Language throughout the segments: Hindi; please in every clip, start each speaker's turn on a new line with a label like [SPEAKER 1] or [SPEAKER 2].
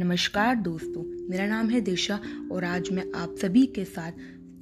[SPEAKER 1] नमस्कार दोस्तों, मेरा नाम है दिशा और आज मैं आप सभी के साथ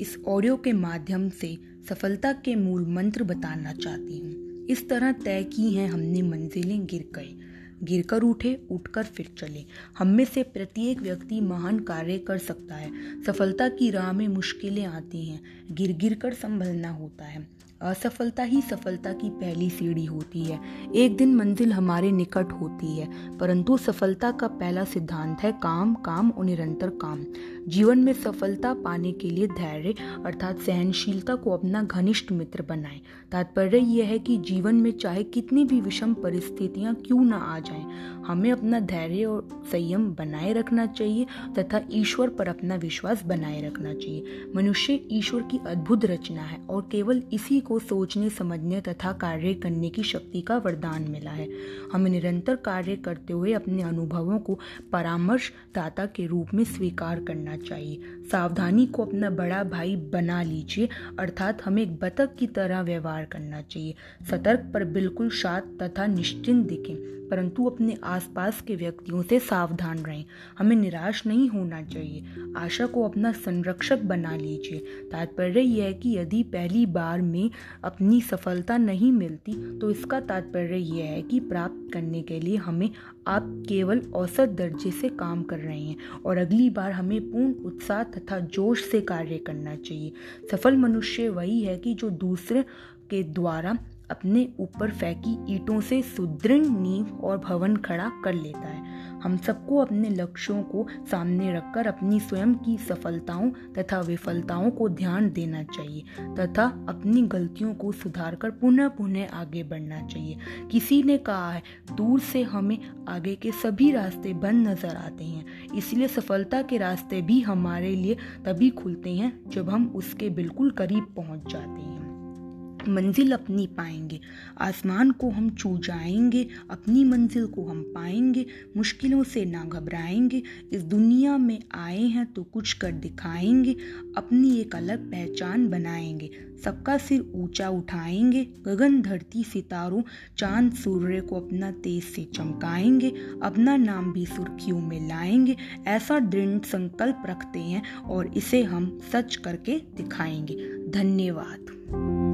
[SPEAKER 1] इस ऑडियो के माध्यम से सफलता के मूल मंत्र बताना चाहती हूँ। इस तरह तय की हैं हमने मंजिलें गिर गए गिर कर उठे, उठकर फिर चले। हम में से प्रत्येक व्यक्ति महान कार्य कर सकता है। सफलता की राह में मुश्किलें आती हैं। गिर गिर कर संभलना होता है। असफलता ही सफलता की पहली सीढ़ी होती है। एक दिन मंजिल हमारे निकट होती है, परंतु सफलता का पहला सिद्धांत है काम काम और निरंतर काम। जीवन में सफलता पाने के लिए धैर्य अर्थात सहनशीलता को अपना घनिष्ठ मित्र बनाएँ। तात्पर्य यह है कि जीवन में चाहे कितनी भी विषम परिस्थितियाँ क्यों ना आ जाएँ, हमें अपना धैर्य और संयम बनाए रखना चाहिए तथा ईश्वर पर अपना विश्वास बनाए रखना चाहिए। मनुष्य ईश्वर की अद्भुत रचना है और केवल इसी को सोचने, समझने तथा कार्य करने की शक्ति का वरदान मिला है। हमें निरंतर कार्य करते हुए अपने अनुभवों को परामर्श दाता के रूप में स्वीकार करना चाहिए। सावधानी को अपना बड़ा भाई बना लीजिए, अर्थात हमें एक बतख की तरह व्यवहार करना चाहिए। सतर्क पर बिल्कुल शांत तथा निश्चिंत दिखें, परंतु अपने आसपास के व्यक्तियों से सावधान रहें। हमें निराश नहीं होना चाहिए। आशा को अपना संरक्षक बना लीजिए। तात्पर्य यह है कि यदि पहली बार में अपनी सफलता नहीं मिलती तो इसका तात्पर्य यह है कि प्राप्त करने के लिए हमें आप केवल औसत दर्जे से काम कर रहे हैं और अगली बार हमें पूर्ण उत्साह तथा जोश से कार्य करना चाहिए। सफल मनुष्य वही है कि जो दूसरे के द्वारा अपने ऊपर फेंकी ईंटों से सुदृढ़ नींव और भवन खड़ा कर लेता है। हम सबको अपने लक्ष्यों को सामने रखकर अपनी स्वयं की सफलताओं तथा विफलताओं को ध्यान देना चाहिए तथा अपनी गलतियों को सुधार कर पुनः पुनः आगे बढ़ना चाहिए। किसी ने कहा है, दूर से हमें आगे के सभी रास्ते बंद नज़र आते हैं। इसलिए सफलता के रास्ते भी हमारे लिए तभी खुलते हैं जब हम उसके बिल्कुल करीब पहुँच जाते हैं। मंजिल अपनी पाएँगे। आसमान को हम छू जाएँगे, अपनी मंजिल को हम पाएँगे, मुश्किलों से ना घबराएँगे। इस दुनिया में आए हैं तो कुछ कर दिखाएँगे, अपनी एक अलग पहचान बनाएँगे। सबका सिर ऊँचा उठाएँगे, गगन धरती सितारों, चाँद सूर्य को अपना तेज से चमकाएँगे, अपना नाम भी सुर्खियों में लाएँगे। ऐसा दृढ़ संकल्प रखते हैं और इसे हम सच करके दिखाएँगे। धन्यवाद।